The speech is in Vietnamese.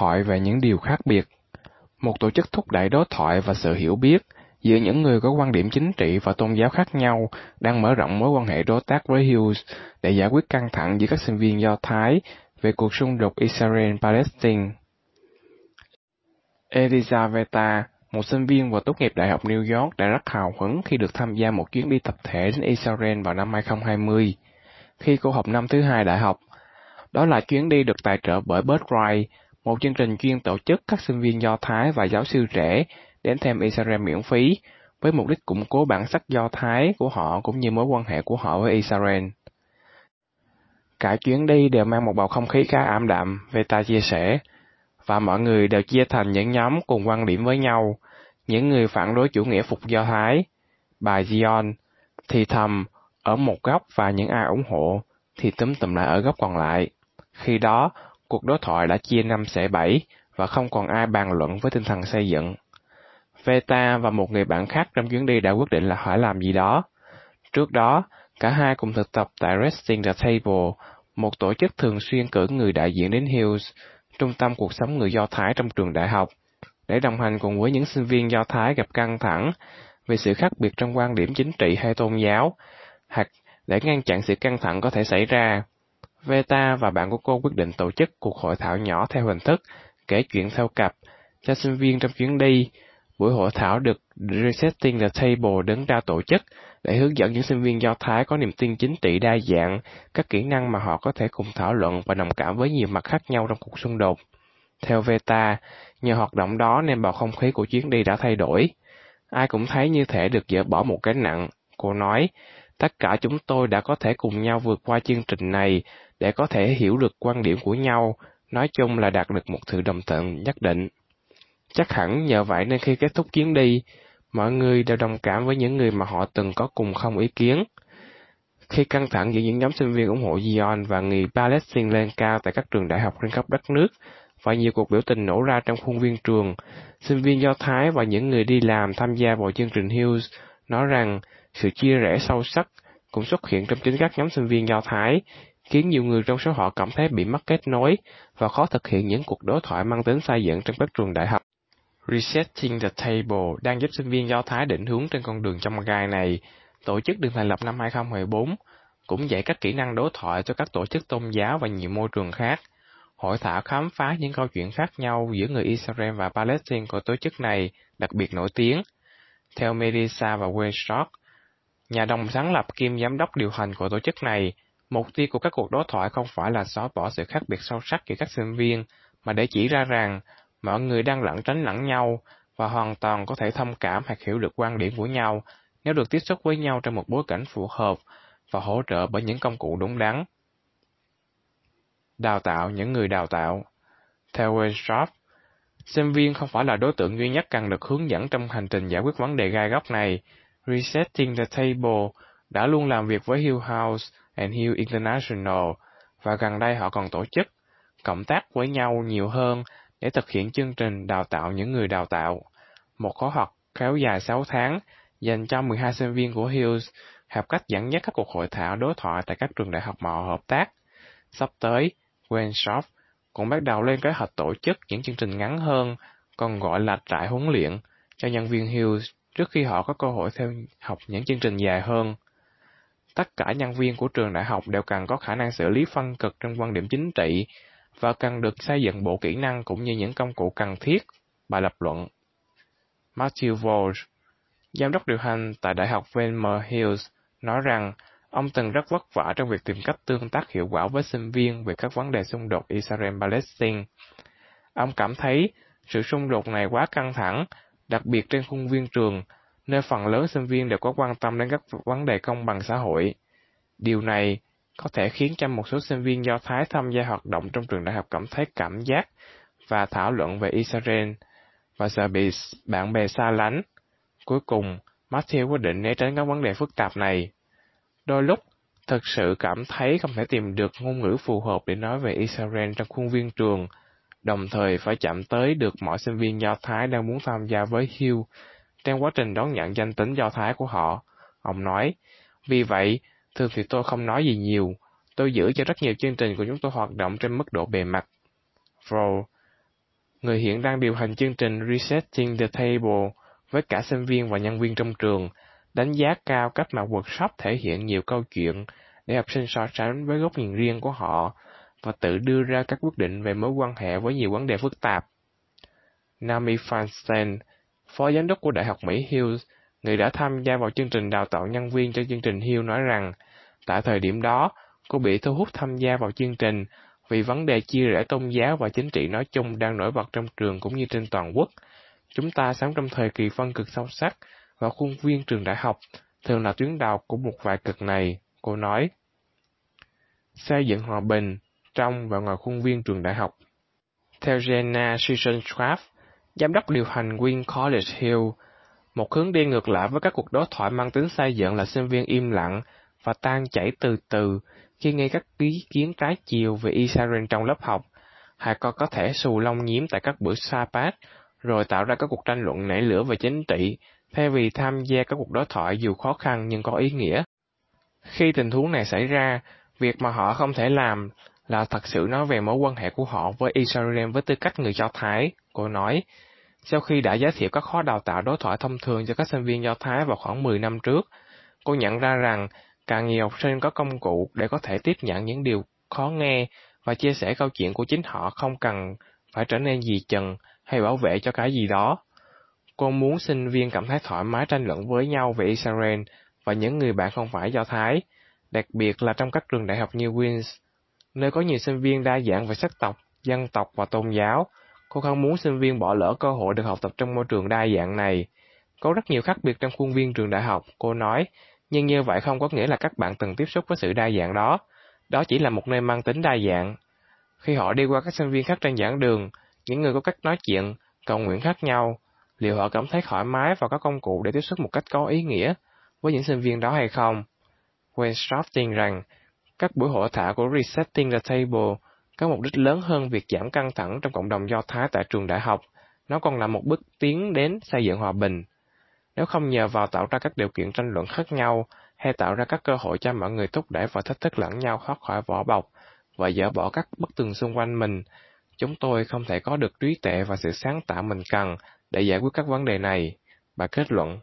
thoại về những điều khác biệt. Một tổ chức thúc đẩy đối thoại và sự hiểu biết giữa những người có quan điểm chính trị và tôn giáo khác nhau đang mở rộng mối quan hệ đối tác với Hughes để giải quyết căng thẳng giữa các sinh viên Do Thái về cuộc xung đột Israel-Palestine. Elizaveta, một sinh viên vừa tốt nghiệp Đại học New York đã rất hào hứng khi được tham gia một chuyến đi tập thể đến Israel vào năm 2020, khi cô học năm thứ hai đại học. Đó là chuyến đi được tài trợ bởi Birthright, một chương trình chuyên tổ chức các sinh viên Do Thái và giáo sư trẻ đến thăm Israel miễn phí, với mục đích củng cố bản sắc Do Thái của họ cũng như mối quan hệ của họ với Israel. Cả chuyến đi đều mang một bầu không khí khá ảm đạm, Veta chia sẻ, và mọi người đều chia thành những nhóm cùng quan điểm với nhau, những người phản đối chủ nghĩa phục Do Thái, bà Zion, thì thầm ở một góc và những ai ủng hộ thì túm tụm lại ở góc còn lại. Khi đó, cuộc đối thoại đã chia năm xẻ bảy và không còn ai bàn luận với tinh thần xây dựng. Veta và một người bạn khác trong chuyến đi đã quyết định là phải làm gì đó. Trước đó, cả hai cùng thực tập tại Resting the Table, một tổ chức thường xuyên cử người đại diện đến Hills, trung tâm cuộc sống người Do Thái trong trường đại học, để đồng hành cùng với những sinh viên Do Thái gặp căng thẳng về sự khác biệt trong quan điểm chính trị hay tôn giáo, hoặc để ngăn chặn sự căng thẳng có thể xảy ra. Veta và bạn của cô quyết định tổ chức cuộc hội thảo nhỏ theo hình thức kể chuyện theo cặp cho sinh viên trong chuyến đi. Buổi hội thảo được Resetting the Table đứng ra tổ chức để hướng dẫn những sinh viên Do Thái có niềm tin chính trị đa dạng, các kỹ năng mà họ có thể cùng thảo luận và đồng cảm với nhiều mặt khác nhau trong cuộc xung đột. Theo Veta, nhờ hoạt động đó nên bầu không khí của chuyến đi đã thay đổi. Ai cũng thấy như thể được dỡ bỏ một cái nặng. Cô nói, tất cả chúng tôi đã có thể cùng nhau vượt qua chương trình này để có thể hiểu được quan điểm của nhau, nói chung là đạt được một sự đồng thuận nhất định. Chắc hẳn nhờ vậy nên khi kết thúc chuyến đi, mọi người đều đồng cảm với những người mà họ từng có cùng không ý kiến. Khi căng thẳng giữa những nhóm sinh viên ủng hộ Zion và người Palestine lên cao tại các trường đại học trên khắp đất nước, và nhiều cuộc biểu tình nổ ra trong khuôn viên trường, sinh viên Do Thái và những người đi làm tham gia vào chương trình Hughes nói rằng sự chia rẽ sâu sắc cũng xuất hiện trong chính các nhóm sinh viên Do Thái, khiến nhiều người trong số họ cảm thấy bị mất kết nối và khó thực hiện những cuộc đối thoại mang tính xây dựng trong các trường đại học. Resetting the Table đang giúp sinh viên Do Thái định hướng trên con đường trong gai này. Tổ chức được thành lập năm 2014, cũng dạy các kỹ năng đối thoại cho các tổ chức tôn giáo và nhiều môi trường khác. Hội thảo khám phá những câu chuyện khác nhau giữa người Israel và Palestine của tổ chức này đặc biệt nổi tiếng. Theo Melissa và Wayne nhà đồng sáng lập kiêm giám đốc điều hành của tổ chức này, mục tiêu của các cuộc đối thoại không phải là xóa bỏ sự khác biệt sâu sắc giữa các sinh viên, mà để chỉ ra rằng mọi người đang lẩn tránh lẫn nhau và hoàn toàn có thể thông cảm hoặc hiểu được quan điểm của nhau nếu được tiếp xúc với nhau trong một bối cảnh phù hợp và hỗ trợ bởi những công cụ đúng đắn. Đào tạo những người đào tạo Theo Weintraub, sinh viên không phải là đối tượng duy nhất cần được hướng dẫn trong hành trình giải quyết vấn đề gai góc này. Resetting the Table đã luôn làm việc với Hill House and Hill International và gần đây họ còn tổ chức cộng tác với nhau nhiều hơn để thực hiện chương trình đào tạo những người đào tạo. Một khóa học kéo dài 6 tháng dành cho 12 sinh viên của Hills học cách dẫn dắt các cuộc hội thảo đối thoại tại các trường đại học mà họ hợp tác. Sắp tới, Wenshaw cũng bắt đầu lên kế hoạch tổ chức những chương trình ngắn hơn, còn gọi là trại huấn luyện, cho nhân viên Hills trước khi họ có cơ hội theo học những chương trình dài hơn. Tất cả nhân viên của trường đại học đều cần có khả năng xử lý phân cực trong quan điểm chính trị và cần được xây dựng bộ kỹ năng cũng như những công cụ cần thiết, bài lập luận. Matthew Walsh, giám đốc điều hành tại Đại học Vanderbilt Hills, nói rằng ông từng rất vất vả trong việc tìm cách tương tác hiệu quả với sinh viên về các vấn đề xung đột Israel-Palestine. Ông cảm thấy sự xung đột này quá căng thẳng, đặc biệt trên khuôn viên trường, nơi phần lớn sinh viên đều có quan tâm đến các vấn đề công bằng xã hội. Điều này có thể khiến cho một số sinh viên Do Thái tham gia hoạt động trong trường đại học cảm thấy cảm giác và thảo luận về Israel và sợ bị bạn bè xa lánh. Cuối cùng, Matthew quyết định né tránh các vấn đề phức tạp này. Đôi lúc, thực sự cảm thấy không thể tìm được ngôn ngữ phù hợp để nói về Israel trong khuôn viên trường, đồng thời phải chạm tới được mọi sinh viên Do Thái đang muốn tham gia với Hill trong quá trình đón nhận danh tính Do Thái của họ. Ông nói, vì vậy, Thường thì tôi không nói gì nhiều, tôi giữ cho rất nhiều chương trình của chúng tôi hoạt động trên mức độ bề mặt. Pro người hiện đang điều hành chương trình Resetting the Table với cả sinh viên và nhân viên trong trường, đánh giá cao cách mà workshop thể hiện nhiều câu chuyện để học sinh so sánh với góc nhìn riêng của họ và tự đưa ra các quyết định về mối quan hệ với nhiều vấn đề phức tạp. Naomi Feinstein, phó giám đốc của Đại học Mỹ Hills, người đã tham gia vào chương trình đào tạo nhân viên cho chương trình Hill nói rằng, tại thời điểm đó, cô bị thu hút tham gia vào chương trình vì vấn đề chia rẽ tôn giáo và chính trị nói chung đang nổi bật trong trường cũng như trên toàn quốc. Chúng ta sống trong thời kỳ phân cực sâu sắc và khuôn viên trường đại học thường là tuyến đầu của một vài cực này, cô nói. Xây dựng hòa bình trong và ngoài khuôn viên trường đại học. Theo Jenna Susan Schwab, giám đốc điều hành Queen College Hill, một hướng đi ngược lại với các cuộc đối thoại mang tính xây dựng là sinh viên im lặng và tan chảy từ từ khi nghe các ý kiến trái chiều về Israel trong lớp học, hay còn có thể xù lông nhiễm tại các bữa Sapat, rồi tạo ra các cuộc tranh luận nảy lửa về chính trị, thay vì tham gia các cuộc đối thoại dù khó khăn nhưng có ý nghĩa. Khi tình huống này xảy ra, việc mà họ không thể làm là thật sự nói về mối quan hệ của họ với Israel với tư cách người Do Thái, cô nói. Sau khi đã giới thiệu các khóa đào tạo đối thoại thông thường cho các sinh viên Do Thái vào khoảng 10 năm trước, cô nhận ra rằng càng nhiều học sinh có công cụ để có thể tiếp nhận những điều khó nghe và chia sẻ câu chuyện của chính họ không cần phải trở nên gì chừng hay bảo vệ cho cái gì đó. Cô muốn sinh viên cảm thấy thoải mái tranh luận với nhau về Israel và những người bạn không phải Do Thái, đặc biệt là trong các trường đại học như Queen's, nơi có nhiều sinh viên đa dạng về sắc tộc, dân tộc và tôn giáo. Cô không muốn sinh viên bỏ lỡ cơ hội được học tập trong môi trường đa dạng này. Có rất nhiều khác biệt trong khuôn viên trường đại học, cô nói, nhưng như vậy không có nghĩa là các bạn từng tiếp xúc với sự đa dạng đó. Đó chỉ là một nơi mang tính đa dạng. Khi họ đi qua các sinh viên khác trên giảng đường, những người có cách nói chuyện, cầu nguyện khác nhau, liệu họ cảm thấy thoải mái và có công cụ để tiếp xúc một cách có ý nghĩa với những sinh viên đó hay không? Weinstraub tin rằng, các buổi hội thảo của Resetting the Table có mục đích lớn hơn việc giảm căng thẳng trong cộng đồng Do Thái tại trường đại học. Nó còn là một bước tiến đến xây dựng hòa bình. Nếu không nhờ vào tạo ra các điều kiện tranh luận khác nhau hay tạo ra các cơ hội cho mọi người thúc đẩy và thách thức lẫn nhau thoát khỏi vỏ bọc và dỡ bỏ các bức tường xung quanh mình, chúng tôi không thể có được trí tuệ và sự sáng tạo mình cần để giải quyết các vấn đề này, bà kết luận.